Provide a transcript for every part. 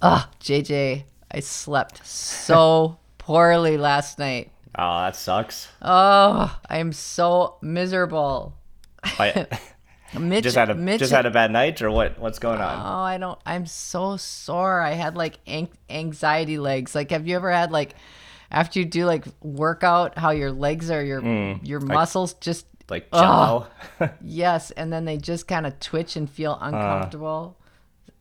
Ah, JJ, I slept so poorly last night. Oh, that sucks. Oh, I'm so miserable. I Mitch, just had a Mitch, just had a bad night, or what? What's going on? Oh, I don't. I'm so sore. I had like an- anxiety legs. Like, have you ever had like after you do like workout, how your legs are your Mm, your muscles just like jello. yes, and then they just kind of twitch and feel Uh. uncomfortable.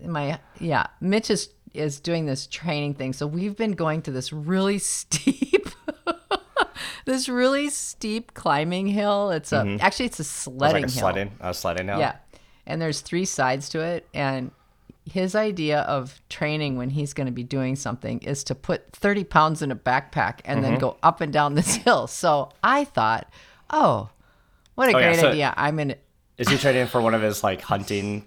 My yeah, Mitch is is doing this training thing. So we've been going to this really steep. This really steep climbing hill. It's a actually it's a it's sledding Mm-hmm. like a hill. sledding, a sledding hill. Yeah. And there's three sides to it. And his idea of training when he's going to be doing something is to put 30 pounds in a backpack and Mm-hmm. then go up and down this hill. So I thought, oh, what a Oh, yeah, great so- idea. I'm in, Is he training for one of his like hunting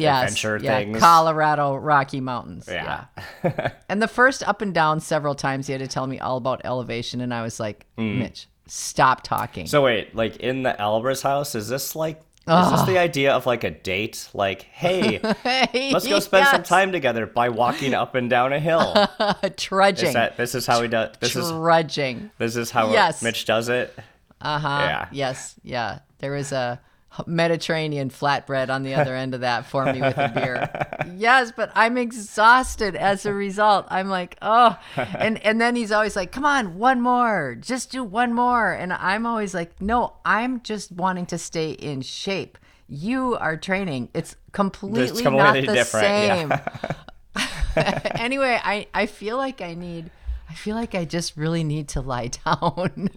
yes, adventure yeah, things? Colorado Rocky Mountains. Yeah. And the first up and down several times, he had to tell me all about elevation. And I was like, Mitch, stop talking. Mm. So wait, like in the Albers house, is this like is this the idea of like a date? Like, hey, let's go spend some time together by walking up and down a hill. trudging. Is that this is how he does this is trudging. this is how Yes. Mitch does it? Uh huh. Yeah. Yes. Yeah. There was a Mediterranean flatbread on the other end of that for me with a beer. yes, but I'm exhausted as a result. I'm like, oh, and and then he's always like, come on, one more, just do one more, and I'm always like, no, I'm just wanting to stay in shape. You are training. It's completely, not completely the different, same. yeah. anyway, I I feel like I need. I feel like I just really need to lie down.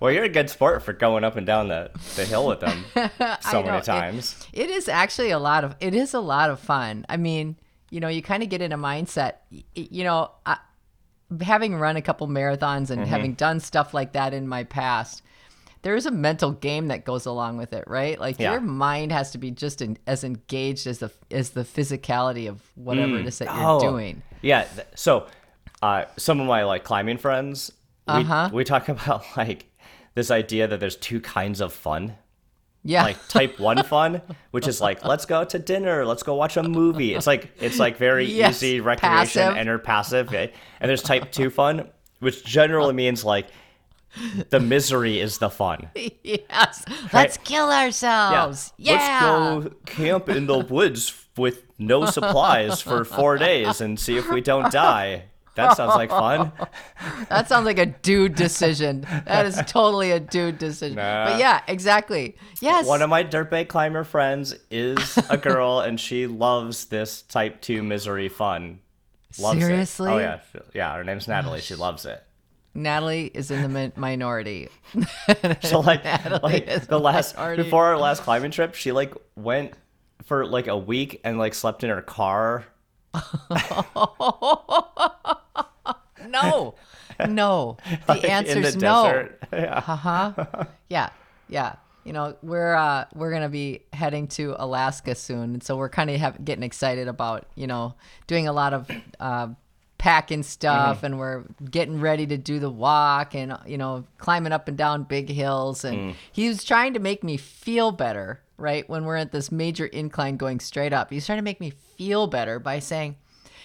Well, you're a good sport for going up and down the, the hill with them so many it- times. It is actually a lot of it is a lot of fun. I mean, you know, you kind of get in a mindset. You know, I, having run a couple marathons and having done stuff like that in my past, there is a mental game that goes along with it, right? Like Yeah. your mind has to be just in, as engaged as the as the physicality of whatever it is that you're Oh. doing. Yeah. So, uh, some of my like climbing friends, we, Uh-huh. we talk about like this idea that there's two kinds of fun. Yeah. Like type one fun, which is like let's go to dinner, let's go watch a movie. It's like it's like very Yes, easy recreation, passive. enter passive. okay? And there's type two fun, which generally means like the misery is the fun. yes. Let's kill ourselves. Yeah. Let's go camp in the woods with no supplies for four days and see if we don't die. That sounds like fun. That sounds like a dude decision. That is totally a dude decision. Nah. But yeah, exactly. Yes. One of my dirtbag climber friends is a girl and she loves this type 2 misery fun. Loves Seriously? It. Oh, yeah. Yeah, her name's Natalie. She loves it. Natalie is in the min- minority. So, like, like the last, minority. before our last climbing trip, she, like, went for, like, a week and, like, slept in her car. No. No. The like, in answer's the no. desert. Yeah. Uh-huh. Yeah. Yeah. You know, we're uh we're going to be heading to Alaska soon, and so we're kind of have, getting excited about, you know, doing a lot of uh packing stuff and we're getting ready to do the walk and you know climbing up and down big hills and he was trying to make me feel better right when we're at this major incline going straight up he's trying to make me feel better by saying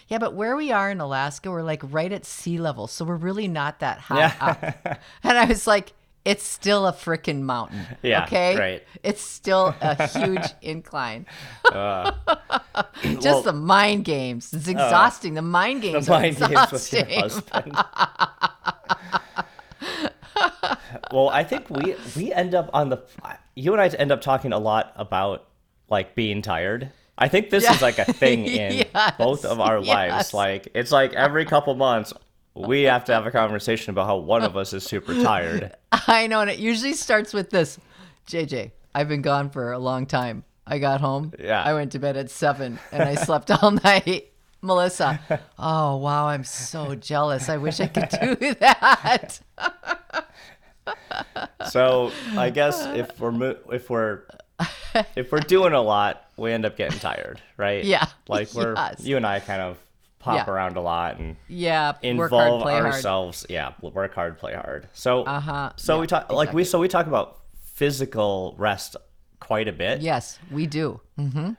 yeah but where we are in alaska we're like right at sea level so we're really not that high Yeah. up and i was like it's still a freaking mountain Yeah, okay right. it's still a huge incline Uh, just well, the mind games. It's exhausting. the mind games. the mind games with your husband. well, I think we we end up on the you and I end up talking a lot about like being tired. I think this is like a thing in Yes, both of our yes. lives. Like it's like every couple months we have to have a conversation about how one of us is super tired. I know, and it usually starts with this. JJ, I've been gone for a long time. I got home. Yeah. I went to bed at seven and I slept all night. Melissa, oh wow, I'm so jealous. I wish I could do that. So I guess if we're mo- if we're if we're doing a lot, we end up getting tired, right? Yeah. Like we're Yes. you and I kind of pop Yeah. around a lot and Yeah, involve hard, play hard. ourselves. Yeah, work hard, play hard. So Uh-huh. so Yeah, we talk like we so we talk about physical rest quite a bit. Yes, we do.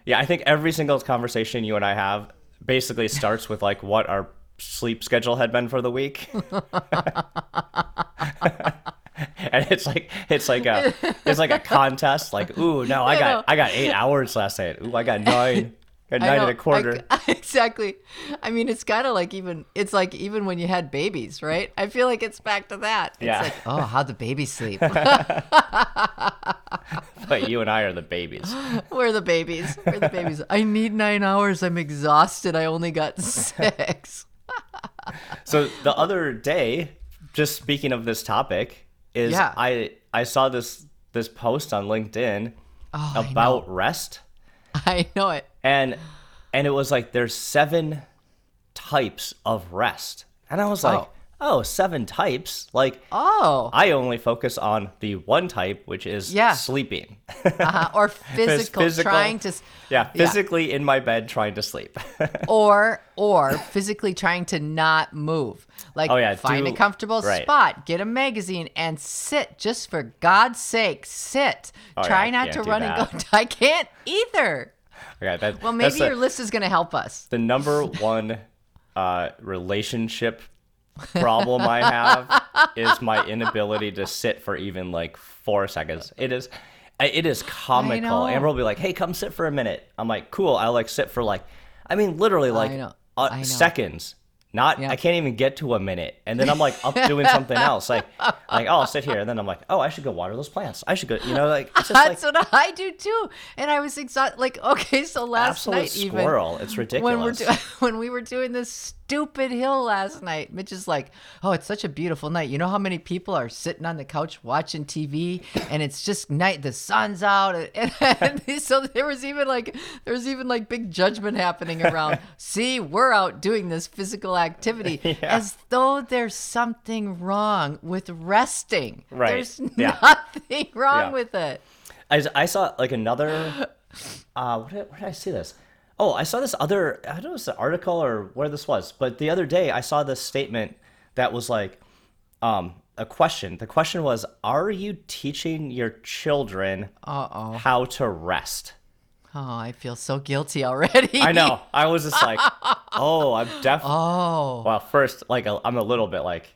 Yeah, I think every single conversation you and I have basically starts with like what our sleep schedule had been for the week. and it's like it's like a it's like a contest. Like, ooh, no, I got. I got eight hours last night. Ooh, I got nine. Got nine and a quarter. I- exactly. I mean, it's kind of like even it's like even when you had babies, right? I feel like it's back to that. It's Yeah. like, oh, how'd the baby sleep? but you and I are the babies. We're the babies. We're the babies. I need nine hours. I'm exhausted. I only got six. So the other day, just speaking of this topic, is Yeah. I I saw this this post on LinkedIn Oh, I about rest. I know it. and and it was like there's seven types of rest and i was like Oh. Oh, seven types like Oh, i only focus on the one type which is Yeah. sleeping uh, or physical, physical- trying to, yeah physically in my bed trying to sleep or or physically trying to not move. Like, Oh, yeah, find do- a comfortable right. spot, get a magazine, and sit. Just for God's sake, sit. Oh, yeah, Try I not to run and go. I can't either. okay, that, Well, maybe the, your list is going to help us. the number one uh, relationship problem i have is my inability to sit for even like four seconds it is it is comical amber will be like hey come sit for a minute i'm like cool i'll like sit for like i mean literally like know. uh, I know. seconds not Yeah. i can't even get to a minute and then i'm like up doing something else like like oh i'll sit here and then i'm like oh i should go water those plants i should go you know like it's just like That's what I do too. And I was exhausted. Like, okay, so last night even squirrel it's ridiculous when we're do- when we were doing this stupid hill last night, Mitch is like, "Oh, it's such a beautiful night. You know how many people are sitting on the couch watching TV, and it's just night. The sun's out, and, and so there was even like there was even like big judgment happening around. See, we're out doing this physical activity, as though there's something wrong with resting. Right. There's Yeah. nothing wrong Yeah. with it. I, I saw like another. Uh, where did, where did I see this? Oh, I saw this other. I don't know if it's an article or where this was, but the other day I saw this statement that was like, um, a question. The question was, "Are you teaching your children Uh oh. how to rest?" Oh, I feel so guilty already. I know. I was just like, "Oh, I'm definitely." Oh. Well, first, like I'm a little bit like,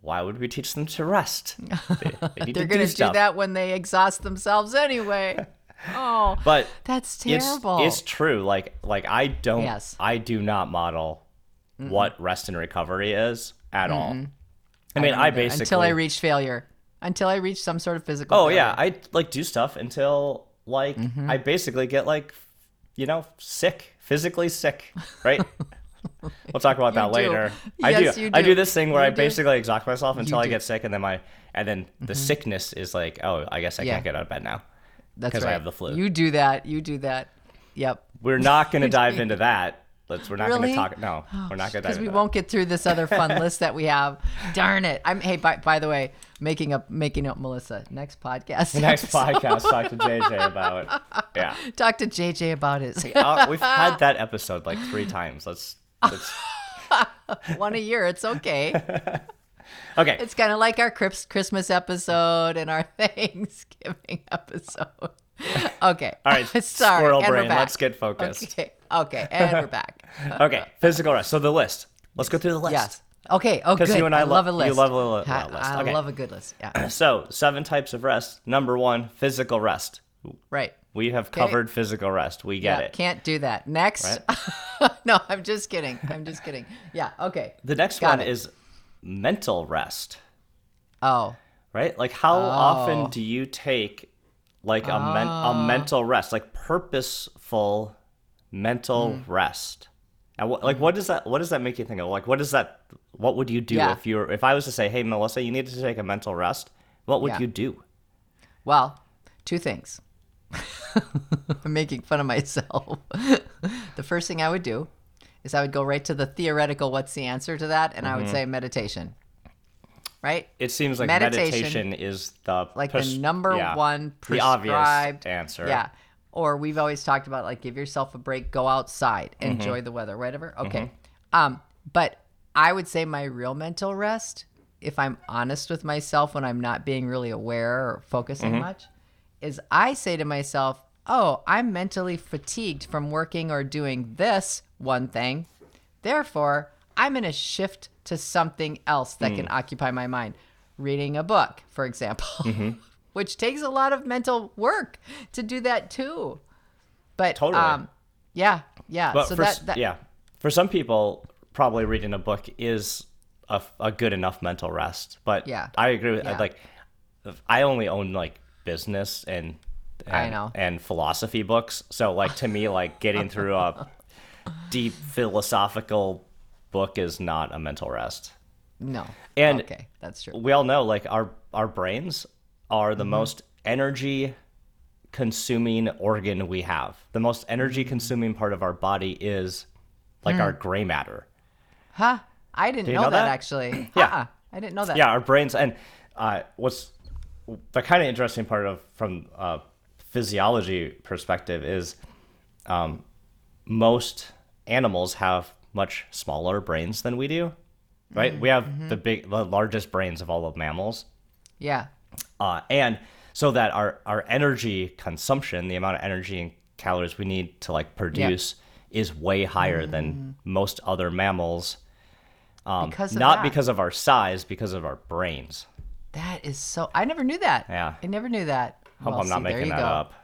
why would we teach them to rest? They, need They're to gonna do do that when they exhaust themselves anyway. Oh, But that's it's terrible. it's true. Like like I don't Yes. I do not model what rest and recovery is at all. I mean, I, basically until I reach failure, until I reach some sort of physical. Oh failure. yeah, I like do stuff until like Mm-hmm. I basically get like you know sick, physically sick, right? we'll talk about that do. later. I Yes, do. you I do do. this thing where You I do. basically exhaust myself until I. Mm-hmm. get sick, and then my and then the sickness is like, oh, I guess I Yeah. can't get out of bed now. That's 'cause I right. have the flu. You do that. You do that. Yep. We're not going to dive into that. Let's. We're not going to talk. No, we're not going to Because we that. won't get through this other fun list that we have. Darn it! I'm. Hey, by, by the way, making up, making up, Melissa. Next podcast. The next episode, podcast, talk to JJ about. Yeah, Talk to JJ about his uh, we've had that episode like three times. Let's. let's one a year. It's okay. Okay. It's kind of like our Chris- Christmas episode and our Thanksgiving episode. Okay. All right, Sorry. squirrel and brain, back. let's get focused. Okay. Okay. And we're back. okay, physical rest. So the list. Let's go through the list. Yes. Okay. Oh, 'Cause good. you and I I lo- love a list. you love a li- yeah, list. I Okay. love a good list. Yeah. So seven types of rest. Number one, physical rest. Right. We have covered physical rest. We get yeah. it. Can't do that. Next. no, I'm just kidding. I'm just kidding. Yeah. Okay. The next Got one it. is mental rest. Oh. Right? Like how often do you take like a men- a Oh. mental rest, like purposeful mental Mm. rest? And what, like what does that what does that make you think of? Like what does that what would you do Yeah. if you're if I was to say, "Hey Melissa, you need to take a mental rest." What would Yeah. you do? Well, two things. I'm making fun of myself. the first thing I would do is I would go right to the theoretical what's the answer to that and I Mm-hmm. would say meditation. Right? It seems like Meditation, meditation, is the Like pres- the number yeah, one the obvious prescribed answer. Yeah. Or we've always talked about like give yourself a break, go outside, Mm-hmm. enjoy the weather, whatever. Okay. Um, but I would say my real mental rest, if I'm honest with myself when I'm not being really aware or focusing Mm-hmm. much, is I say to myself, Oh, I'm mentally fatigued from working or doing this one thing. Therefore, I'm going to shift to something else that Hmm. can occupy my mind. Reading a book, for example, Mm-hmm. which takes a lot of mental work to do that too. But Totally. um, yeah, yeah. But so for, that, that yeah, for some people, probably reading a book is a, a good enough mental rest. But Yeah. I agree with Yeah. like I only own like business and, and I know. and philosophy books. So like to me, like getting through a deep philosophical book is not a mental rest. no. And okay, that's true. we all know like our our brains are Mm-hmm. the most energy consuming organ we have. The most energy Mm-hmm. consuming part of our body is like Hmm. our gray matter. Huh? I didn't know, know that, that? actually. Yeah. Uh-uh. I didn't know that. Yeah, our brains and uh, what's the kind of interesting part of from a physiology perspective is um, most animals have much smaller brains than we do. Right? We have Mm-hmm. the big the largest brains of all of mammals. Yeah. uh, and so that our our energy consumption, the amount of energy and calories we need to like produce, is way higher than most other mammals. Um, Because not that. because of our size, because of our brains. That is so. I never knew that. Yeah. I never knew that. Hope Well, I'm not see, making that go. up.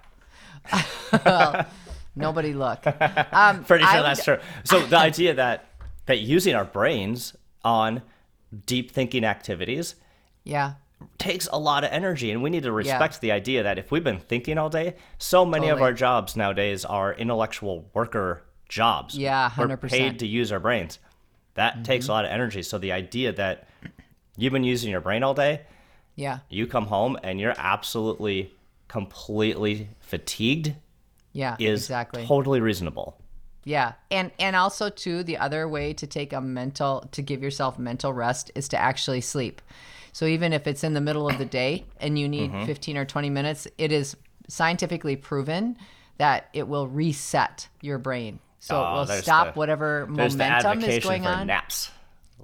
Nobody look. Um, Pretty sure that's true. So the idea that that using our brains on deep thinking activities Yeah. takes a lot of energy and we need to respect the idea that if we've been thinking all day so many of our jobs nowadays are intellectual worker jobs Yeah, we're 100%. paid to use our brains that Mm-hmm. takes a lot of energy so the idea that you've been using your brain all day Yeah. you come home and you're absolutely completely fatigued Yeah. is exactly. totally reasonable Yeah. And and also too the other way to take a mental to give yourself mental rest is to actually sleep. So even if it's in the middle of the day and you need Mm-hmm. 15 or 20 minutes, it is scientifically proven that it will reset your brain. So Oh, it will stop the- whatever momentum is going on. naps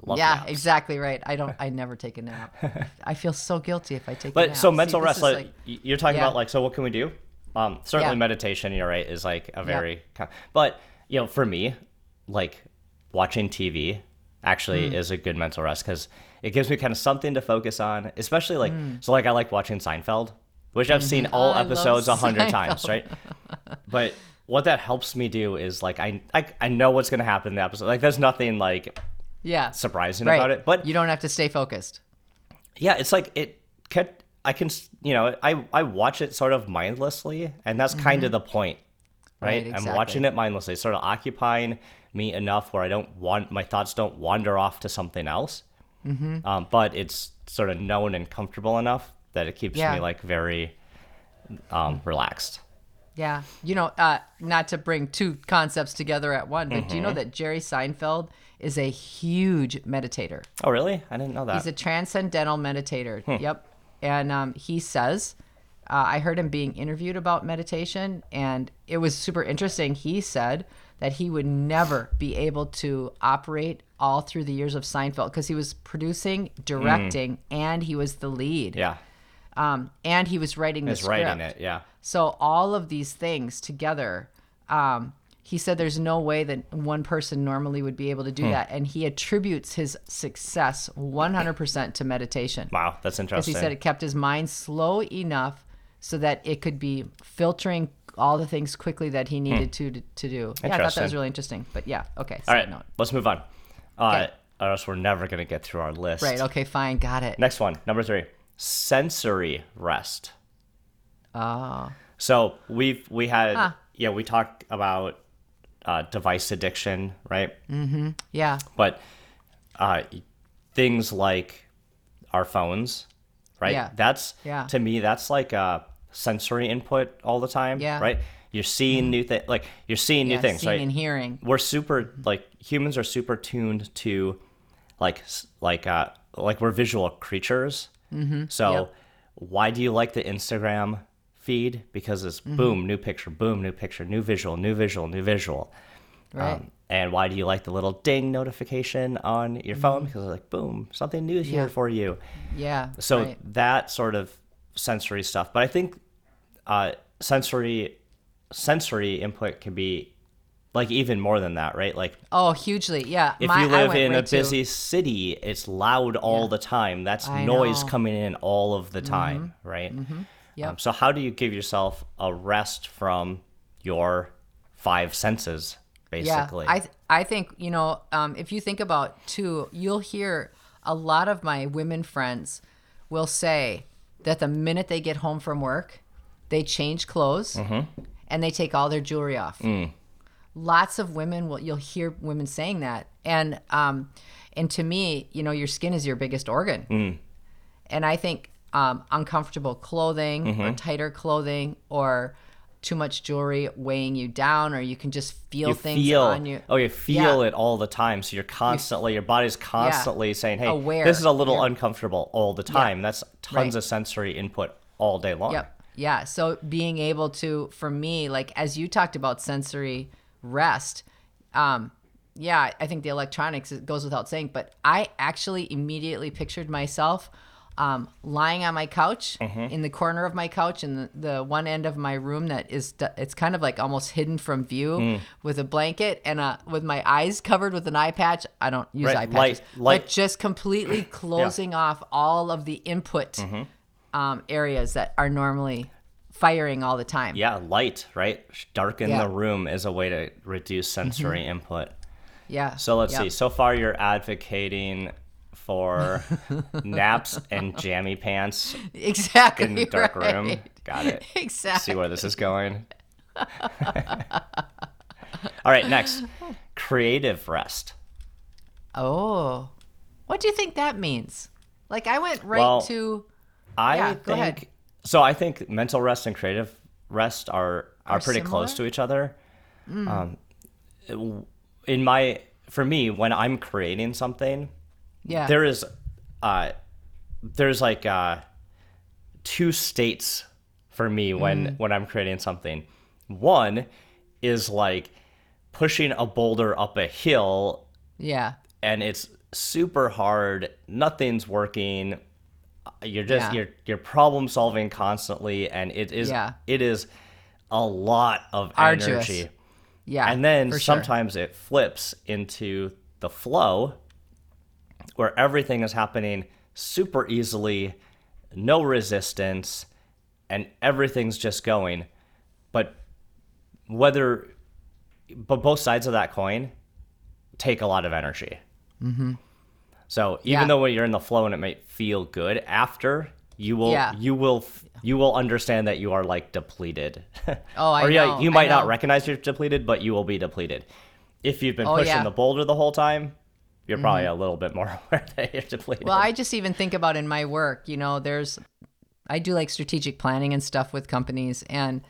Love yeah, naps. exactly right. I don't I never take a nap. I feel so guilty if I take a nap. But so mental this rest, is like, you're talking Yeah. about, like, so what can we do? Um, certainly Yeah. meditation. You're right, is like a very, co- but you know, for me, like watching TV actually Hmm. is a good mental rest because it gives me kind of something to focus on. Especially like, so like I like watching Seinfeld, which I've seen all Hmm. I episodes a hundred times, right? But what that helps me do is like I I, I know what's gonna happen in the episode. Like, there's nothing like yeah. surprising right. about it, but you don't have to stay focused. yeah, it's like it can I can you know I I watch it sort of mindlessly, and that's kind of the point, right? Right, I'm watching it mindlessly, sort of occupying me enough where I don't want my thoughts don't wander off to something else. Mm-hmm. Um, but it's sort of known and comfortable enough that it keeps Yeah. me like very um, relaxed. Yeah. You know, uh, not to bring two concepts together at one, but do you know Mm-hmm. that Jerry Seinfeld is a huge meditator? Oh, really? I didn't know that. He's a transcendental meditator. Hmm. Yep. And um, he says, uh, I heard him being interviewed about meditation, and it was super interesting. He said that he would never be able to operate all through the years of Seinfeld because he was producing, directing, and he was the lead. Yeah, Um, and he was writing the is script. writing it. Yeah. So all of these things together, um, he said there's no way that one person normally would be able to do Hmm. that, and he attributes his success 100% to meditation. Wow, that's interesting. he said it kept his mind slow enough so that it could be filtering all the things quickly that he needed to, to to do. Yeah, I thought that was Hmm. Really interesting. But yeah, okay. all right note. let's move on. Uh, Okay. Or else we're never gonna get through our list. Right. Okay. Fine. Got it. Next one, number three, sensory rest. Oh. So we've we had Huh. yeah we talked about uh, device addiction, right? Mm-hmm. Yeah. But uh, things like our phones, right? Yeah. That's Yeah. to me that's like a sensory input all the time. Yeah. Right. You're seeing new things, like you're seeing new yeah, things, seeing right? and hearing. we're super like humans are super tuned to like like uh like we're visual creatures mm-hmm. so Yep. why do you like the instagram feed because it's Mm-hmm. boom new picture boom new picture new visual new visual new visual Um, Right. and why do you like the little ding notification on your phone because it's like boom something new is here Mm-hmm. For you yeah. so right. that sort of sensory stuff but i think uh sensory sensory input can be like even more than that right like Oh, hugely. Yeah. if my- you live in a busy city, it's loud all the time. That's I noise know. Mm-hmm. coming in all of the time, right? Yep. Um, so how do you give yourself a rest from your five senses, basically? Yeah, I th- I think you know um, if you think about too, you'll hear a lot of my women friends will say that the minute they get home from work, they change clothes Mm-hmm. and they take all their jewelry off. Mm. Lots of women will you'll hear women saying that, and um, and to me, you know, your skin is your biggest organ, Mm. and I think um, uncomfortable clothing Mm-hmm. or tighter clothing or too much jewelry weighing you down, or you can just feel you things feel on you. oh you feel Yeah. it all the time so you're constantly your body's constantly saying hey Aware. this is a little You're- uncomfortable all the time that's tons Right. of sensory input all day long Yep. Yeah. So being able to, for me, like as you talked about sensory rest, um, yeah, I think the electronics it goes without saying, but I actually immediately pictured myself um, lying on my couch Mm-hmm. in the corner of my couch in the, the one end of my room that is it's kind of like almost hidden from view Mm. with a blanket and uh, with my eyes covered with an eye patch. I don't use Right, eye light- patches, light- but just completely closing off all of the input Mm-hmm. um, areas that are normally firing all the time. yeah light right darken Yeah. the room is a way to reduce sensory input Yeah. So let's Yep. see. So far, you're advocating for naps and jammy pants Exactly. in the dark right. room. Got it. Exactly. See where this is going. All right, next creative rest. Oh, what do you think that means? Like I went right Well, to. I Yeah, think go ahead. so. I think mental rest and creative rest are are, Are pretty close to each other. Um, in my for me, when I'm creating something, Yeah. there is uh there's like uh two states for me when Mm. when I'm creating something. One is like pushing a boulder up a hill yeah. and it's super hard, nothing's working. You're just Yeah. you're you're problem solving constantly and it is Yeah. it is a lot of Arduous. energy. Yeah. And then for sure. sometimes it flips into the flow where everything is happening super easily, no resistance, and everything's just going. But whether, but both sides of that coin take a lot of energy. Mm-hmm. So even Yeah. though when you're in the flow and it might feel good after, you will Yeah. you will you will understand that you are like depleted. Oh, I or yeah, know, you might not recognize you're depleted, but you will be depleted. If you've been Oh, pushing yeah. The boulder the whole time, you're probably a little bit more aware that you're depleted. Well, I just even think about in my work, you know, there's, I do like strategic planning and stuff with companies, and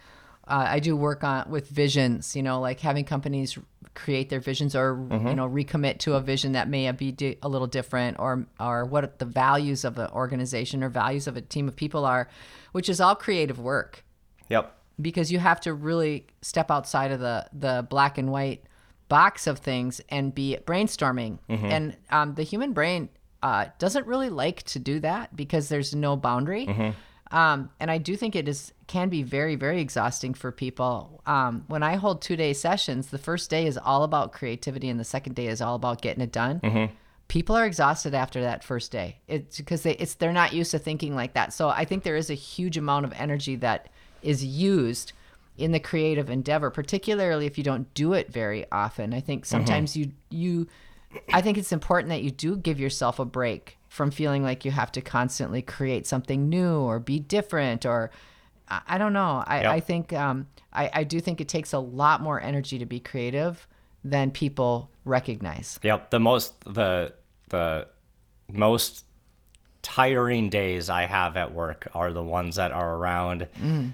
uh, I do work on with visions, you know, like having companies create their visions or you know recommit to a vision that may be di- a little different, or or what the values of the organization or values of a team of people are, which is all creative work yep. because you have to really step outside of the the black and white box of things and be brainstorming. And um, the human brain uh, doesn't really like to do that because there's no boundary. Um, and I do think it is can be very very exhausting for people. Um, when I hold two day sessions, the first day is all about creativity, and the second day is all about getting it done. People are exhausted after that first day. It's because they it's they're not used to thinking like that. So I think there is a huge amount of energy that is used in the creative endeavor, particularly if you don't do it very often. I think sometimes you you I think it's important that you do give yourself a break from feeling like you have to constantly create something new or be different or I, I don't know. I, Yep. I think um, I, I do think it takes a lot more energy to be creative than people recognize. Yep. The most the the most tiring days I have at work are the ones that are around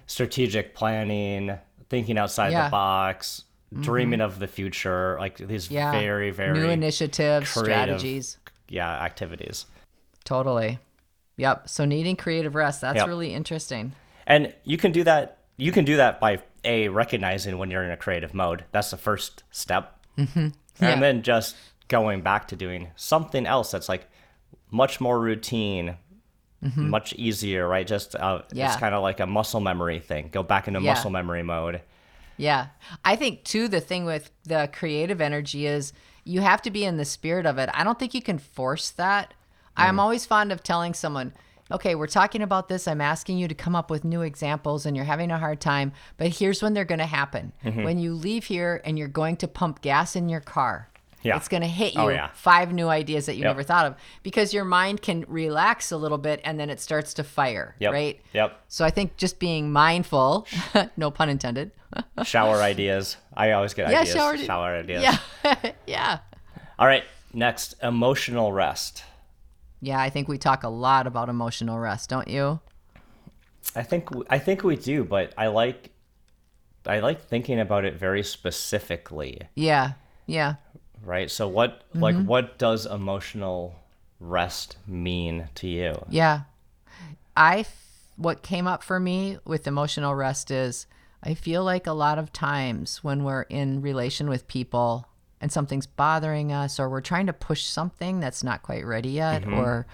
strategic planning, thinking outside Yeah. the box, dreaming of the future, like these Yeah. very, very New initiatives, creative- strategies. yeah, activities. Totally. Yep. So needing creative rest. That's Yep. really interesting. And you can do that. You can do that by a recognizing when you're in a creative mode. That's the first step, mm-hmm. Yeah. and then just going back to doing something else that's like much more routine, much easier, right? Just uh, Mm-hmm. Yeah. it's kind of like a muscle memory thing. Go back into Yeah. muscle memory mode. Yeah. I think too the thing with the creative energy is you have to be in the spirit of it. I don't think you can force that. I'm always fond of telling someone, okay, we're talking about this. I'm asking you to come up with new examples and you're having a hard time, but here's when they're going to happen. When you leave here and you're going to pump gas in your car. Yeah. It's going to hit oh, you Oh, yeah. five new ideas that you Yep. never thought of because your mind can relax a little bit and then it starts to fire, Yep. right? Yep. So I think just being mindful, no pun intended. Shower ideas. I always get Yeah, ideas. shower- shower ideas. Yeah. yeah. All right. Next, emotional rest. Yeah, I think we talk a lot about emotional rest, don't you? I think I think we do, but I like I like thinking about it very specifically. Yeah. Yeah. Right? So what like what does emotional rest mean to you? Yeah. I f- what came up for me with emotional rest is I feel like a lot of times when we're in relation with people and something's bothering us or we're trying to push something that's not quite ready yet or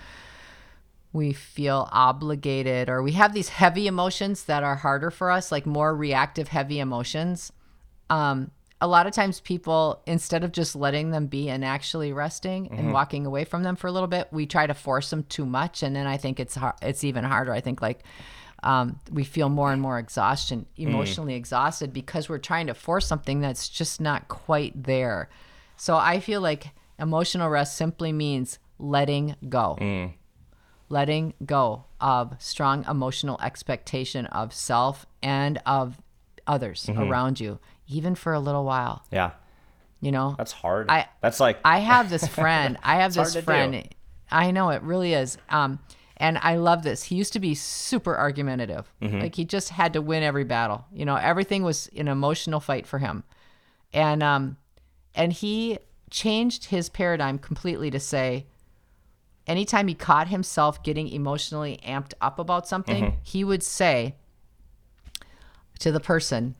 we feel obligated or we have these heavy emotions that are harder for us like more reactive heavy emotions um, a lot of times people instead of just letting them be and actually resting and mm-hmm. walking away from them for a little bit we try to force them too much. And then i think it's hard it's even harder. I think like um, we feel more and more exhaustion mm. emotionally exhausted because we're trying to force something that's just not quite there. So i feel like emotional rest simply means letting go. Mm. Letting go of strong emotional expectation of self and of others mm-hmm. around you even for a little while. Yeah. You know? That's hard. I- that's like i have this friend. I have this to do. friend. I know it really is. Um and i love this. He used to be super argumentative. Mm-hmm. like he just had to win every battle. You know everything was an emotional fight for him. And um and he changed his paradigm completely to say anytime he caught himself getting emotionally amped up about something Mm-hmm. he would say to the person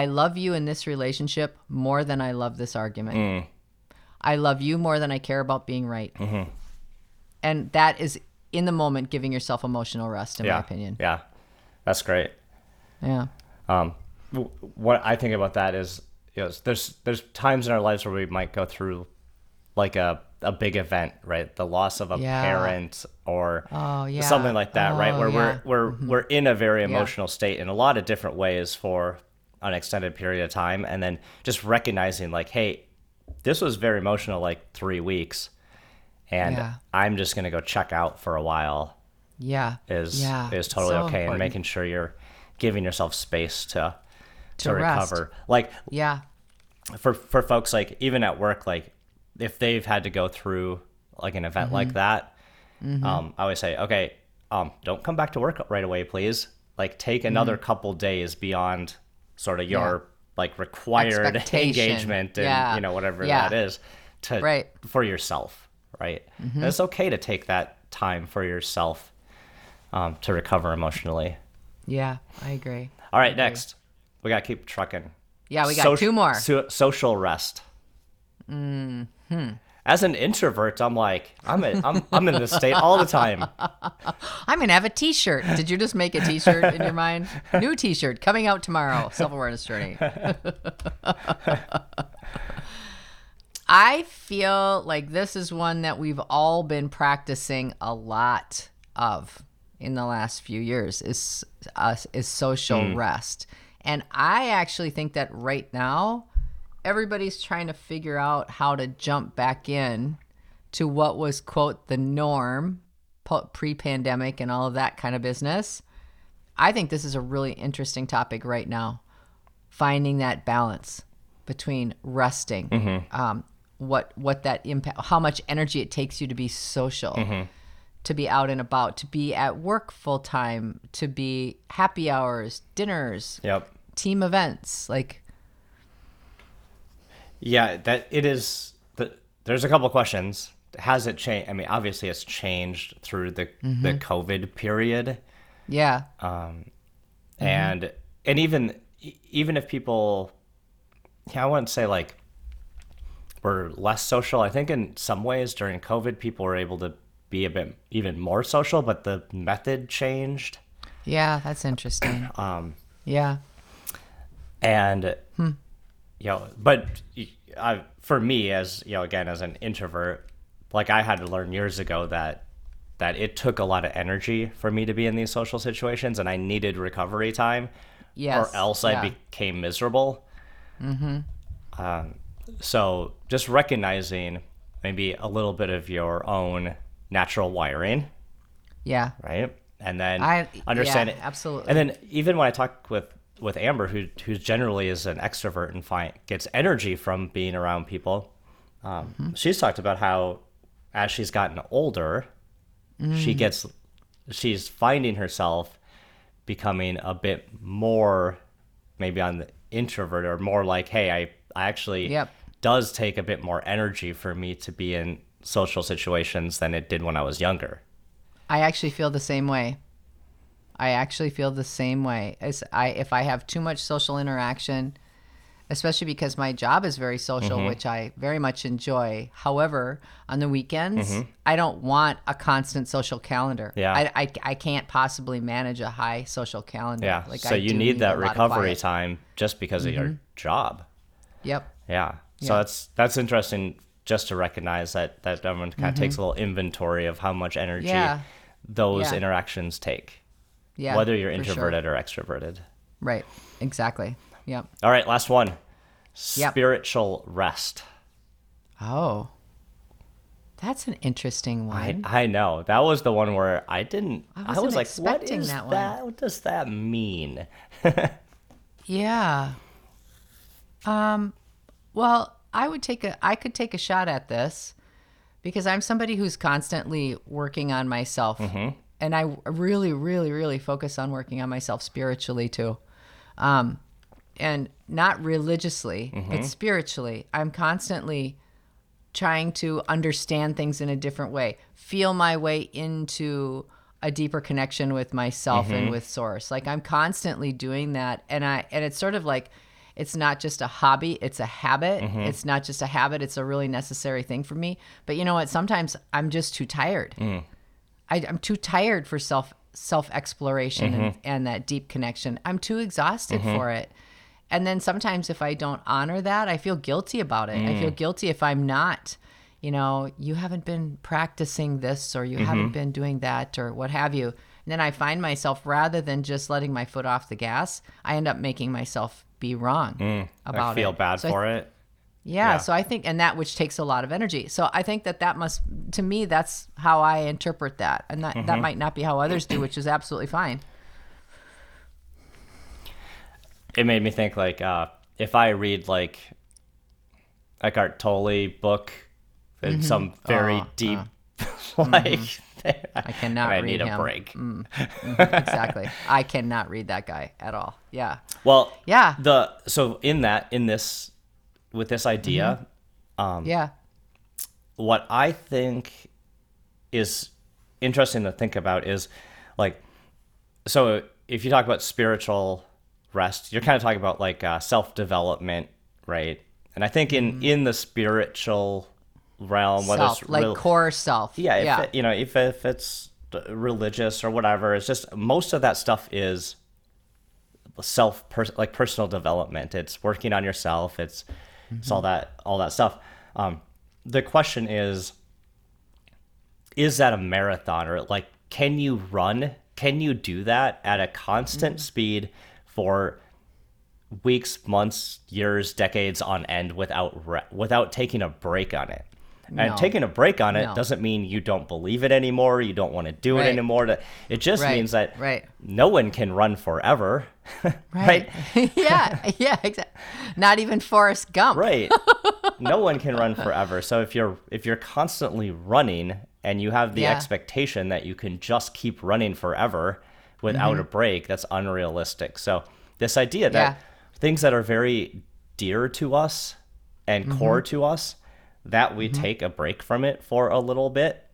i love you in this relationship more than i love this argument Mm. I love you more than I care about being right. Mm-hmm. And that is in the moment giving yourself emotional rest, in yeah my opinion. yeah that's great Yeah. um what i think about that is you know, there's there's times in our lives where we might go through like a a big event right the loss of a Yeah. parent or Oh, yeah. something like that right Oh, where yeah. we're we're we're in a very emotional state in a lot of different ways for an extended period of time and then just recognizing like hey this was very emotional like 3 weeks and Yeah. I'm just going to go check out for a while Yeah. is yeah. is totally So okay and making sure you're giving yourself space to to, To recover like Yeah. for for folks like even at work like if they've had to go through like an event like Mm-hmm. that um i always say okay um don't come back to work right away please like take another couple days beyond sort of your like required engagement and Yeah. you know whatever Yeah. that is to Right. for yourself right Mm-hmm. and it's okay to take that time for yourself um, to recover emotionally Yeah. I agree. all right next we gotta keep trucking Yeah, we got Soc- two more. so- social rest. As an introvert, I'm like, I'm a, I'm I'm in this state all the time. I'm to have a t shirt. Did you just make a t shirt in your mind? New t shirt coming out tomorrow. Self awareness journey. I feel like this is one that we've all been practicing a lot of in the last few years is uh, is social rest. And I actually think that right now everybody's trying to figure out how to jump back in to what was quote the norm pre-pandemic and all of that kind of business. I think this is a really interesting topic right now. Finding that balance between resting, um, what what that impact, how much energy it takes you to be social, to be out and about, to be at work full time, to be happy hours, dinners, Yep. team events. Like, Yeah, that it is. The, there's a couple questions. Has it changed? I mean, obviously, it's changed through the the COVID period, yeah, Um and and even even if people, yeah, I wouldn't say like were less social. I think in some ways during COVID, people were able to be a bit even more social, but the method changed. yeah, that's interesting. Um, yeah, and you know but I, for me as you know again as an introvert like i had to learn years ago that that it took a lot of energy for me to be in these social situations and i needed recovery time yes. or else yeah. i became miserable mm-hmm. um, so just recognizing maybe a little bit of your own natural wiring yeah, right? And then I- understand yeah, it absolutely. And then even when I talk with with Amber, who who generally is an extrovert and find gets energy from being around people, um, Mm-hmm. she's talked about how as she's gotten older, Mm. she gets she's finding herself becoming a bit more maybe on the introvert or more like, hey, I I actually Yep. does take a bit more energy for me to be in social situations than it did when I was younger. I actually feel the same way. I actually feel the same way. As I if I have too much social interaction, especially because my job is very social, Mm-hmm. which I very much enjoy. However, on the weekends, Mm-hmm. I don't want a constant social calendar. Yeah. I, I, I can't possibly manage a high social calendar. Yeah. Like so I you do need that a lot of recovery. Mm-hmm. time just because of your job. Yep. Yeah. So Yeah. that's that's interesting just to recognize that that everyone kind of takes a little inventory of how much energy Mm-hmm. Yeah. those Yeah. interactions take. Yeah. whether you're for sure. introverted or extroverted. Right. Exactly. Yep. All right, last one. Yep. Spiritual rest. Oh. That's an interesting one. I know. That was the one where I didn't I I, was like what expecting is that that, one. What does that mean? Yeah. Um well, I would take a I could take a shot at this because I'm somebody who's constantly working on myself. And I really really really focus on working on myself spiritually too. Um and not religiously, but mm-hmm. spiritually. I'm constantly trying to understand things in a different way, feel my way into a deeper connection with myself and mm-hmm. with source. Like I'm constantly doing that and I and it's sort of like it's not just a hobby, it's a habit. Mm-hmm. It's not just a habit, it's a really necessary thing for me. But you know what? Sometimes I'm just too tired. Mm. I, I'm too tired for self self exploration and, mm-hmm. and that deep connection. I'm too exhausted mm-hmm. for it. And then sometimes if I don't honor that, I feel guilty about it. I feel mm. guilty if I'm not, you know, you haven't been practicing this or you haven't mm-hmm. been doing that or what have you. And then I find myself rather than just letting my foot off the gas, I end up making myself be wrong mm. about it. I feel it. bad So for it. Yeah, Yeah. so I think, and that which takes a lot of energy. So I think that that must, to me, that's how I interpret that, and that Mm-hmm. that might not be how others do, which is absolutely fine. it made me think like uh, if I read like Eckhart Tolle book, it's mm-hmm. some very Oh, deep uh. like mm-hmm. I cannot I read need a him. break. Mm. Mm-hmm. exactly. I cannot read that guy at all. Yeah. Well, Yeah. The so in that in this with this idea, Mm-hmm. yeah. what I think is interesting to think about is like so if you talk about spiritual rest, you're kind of talking about like uh, self development, right? And I think in in the spiritual realm, whether Mm-hmm. Self, it's like real- core self. yeah, if Yeah. It, you know, if if it's religious or whatever, it's just most of that stuff is self per, like personal development. It's working on yourself. It's it's all that all that stuff. Um, the question is, is that a marathon or like can you run? Can you do that at a constant speed for weeks, months, years, decades on end without re- without taking a break on it? No. And taking a break on it No. doesn't mean you don't believe it anymore. You don't want to do it anymore. It just Right, means that right. no one can run forever. Right. yeah. Yeah. Exactly. Not even Forrest Gump. right no one can run forever so if you're if you're constantly running and you have the Yeah. expectation that you can just keep running forever without a break, that's unrealistic. So, this idea that Mm-hmm. Yeah. things that are very dear to us and Mm-hmm. core to us, that we take a break from it for a little bit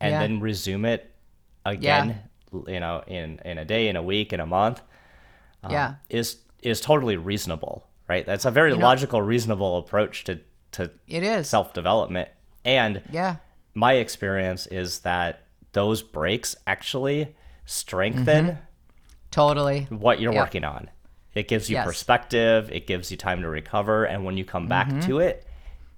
and Yeah. then resume it again, you know, in, in a day, in a week, in a month, um, yeah. is is totally reasonable, right? That's a very know- logical, reasonable approach to to It is. self development. And yeah. my experience is that those breaks actually strengthen Totally. what you're Yep. working on. It gives you Yes. perspective, it gives you time to recover, and when you come back to it,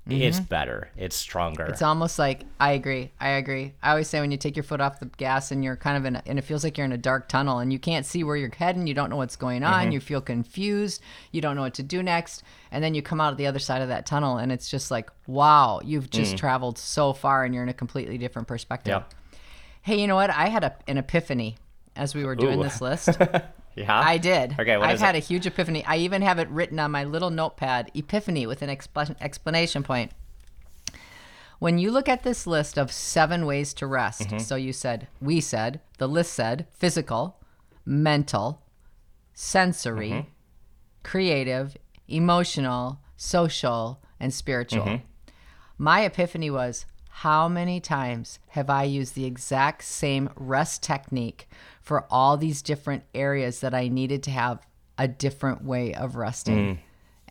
it's better, it's stronger. Mm-hmm. It's almost like I agree. I agree. I always say when you take your foot off the gas and you're kind of in, a, and it feels like you're in a dark tunnel and you can't see where you're heading. You don't know what's going on. Mm-hmm. You feel confused. You don't know what to do next. And then you come out of the other side of that tunnel and it's just like, wow, you've just traveled so far and you're in a completely different perspective. Mm. Yep. Hey, you know what? I had a, an epiphany as we were doing Ooh. this list. yeah. I did. Okay, what I've had it? a huge epiphany. I even have it written on my little notepad, epiphany with an expl- explanation point. When you look at this list of seven ways to rest, Mm-hmm. so you said, we said, the list said physical, mental, sensory, Mm-hmm. creative, emotional, social, and spiritual. Mm-hmm. My epiphany was how many times have I used the exact same rest technique for all these different areas that I needed to have a different way of resting mm.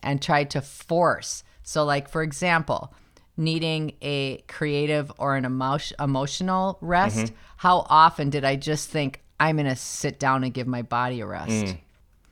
and tried to force. So, like, for example, needing a creative or an emotion, emotional rest, mm-hmm. how often did I just think, I'm going to sit down and give my body a rest? Mm.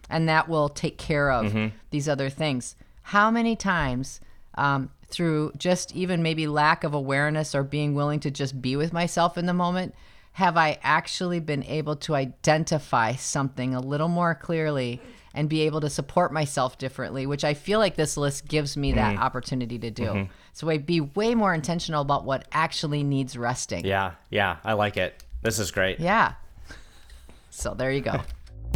and that will take care of mm-hmm. these other things. How many times, um, through just even maybe lack of awareness or being willing to just be with myself in the moment, have I actually been able to identify something a little more clearly and be able to support myself differently, which I feel like this list gives me that mm-hmm. opportunity to do. Mm-hmm. So I be way more intentional about what actually needs resting. yeah, yeah, I like it. This is great. Yeah. So there you go.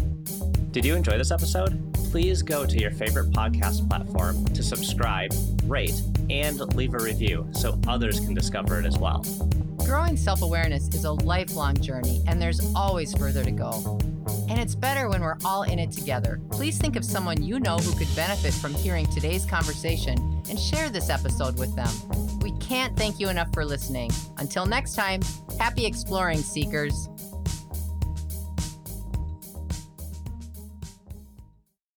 Did you enjoy this episode? Please go to your favorite podcast platform to subscribe, rate, and leave a review so others can discover it as well. Growing self awareness is a lifelong journey, and there's always further to go. And it's better when we're all in it together. Please think of someone you know who could benefit from hearing today's conversation and share this episode with them. We can't thank you enough for listening. Until next time, happy exploring, seekers.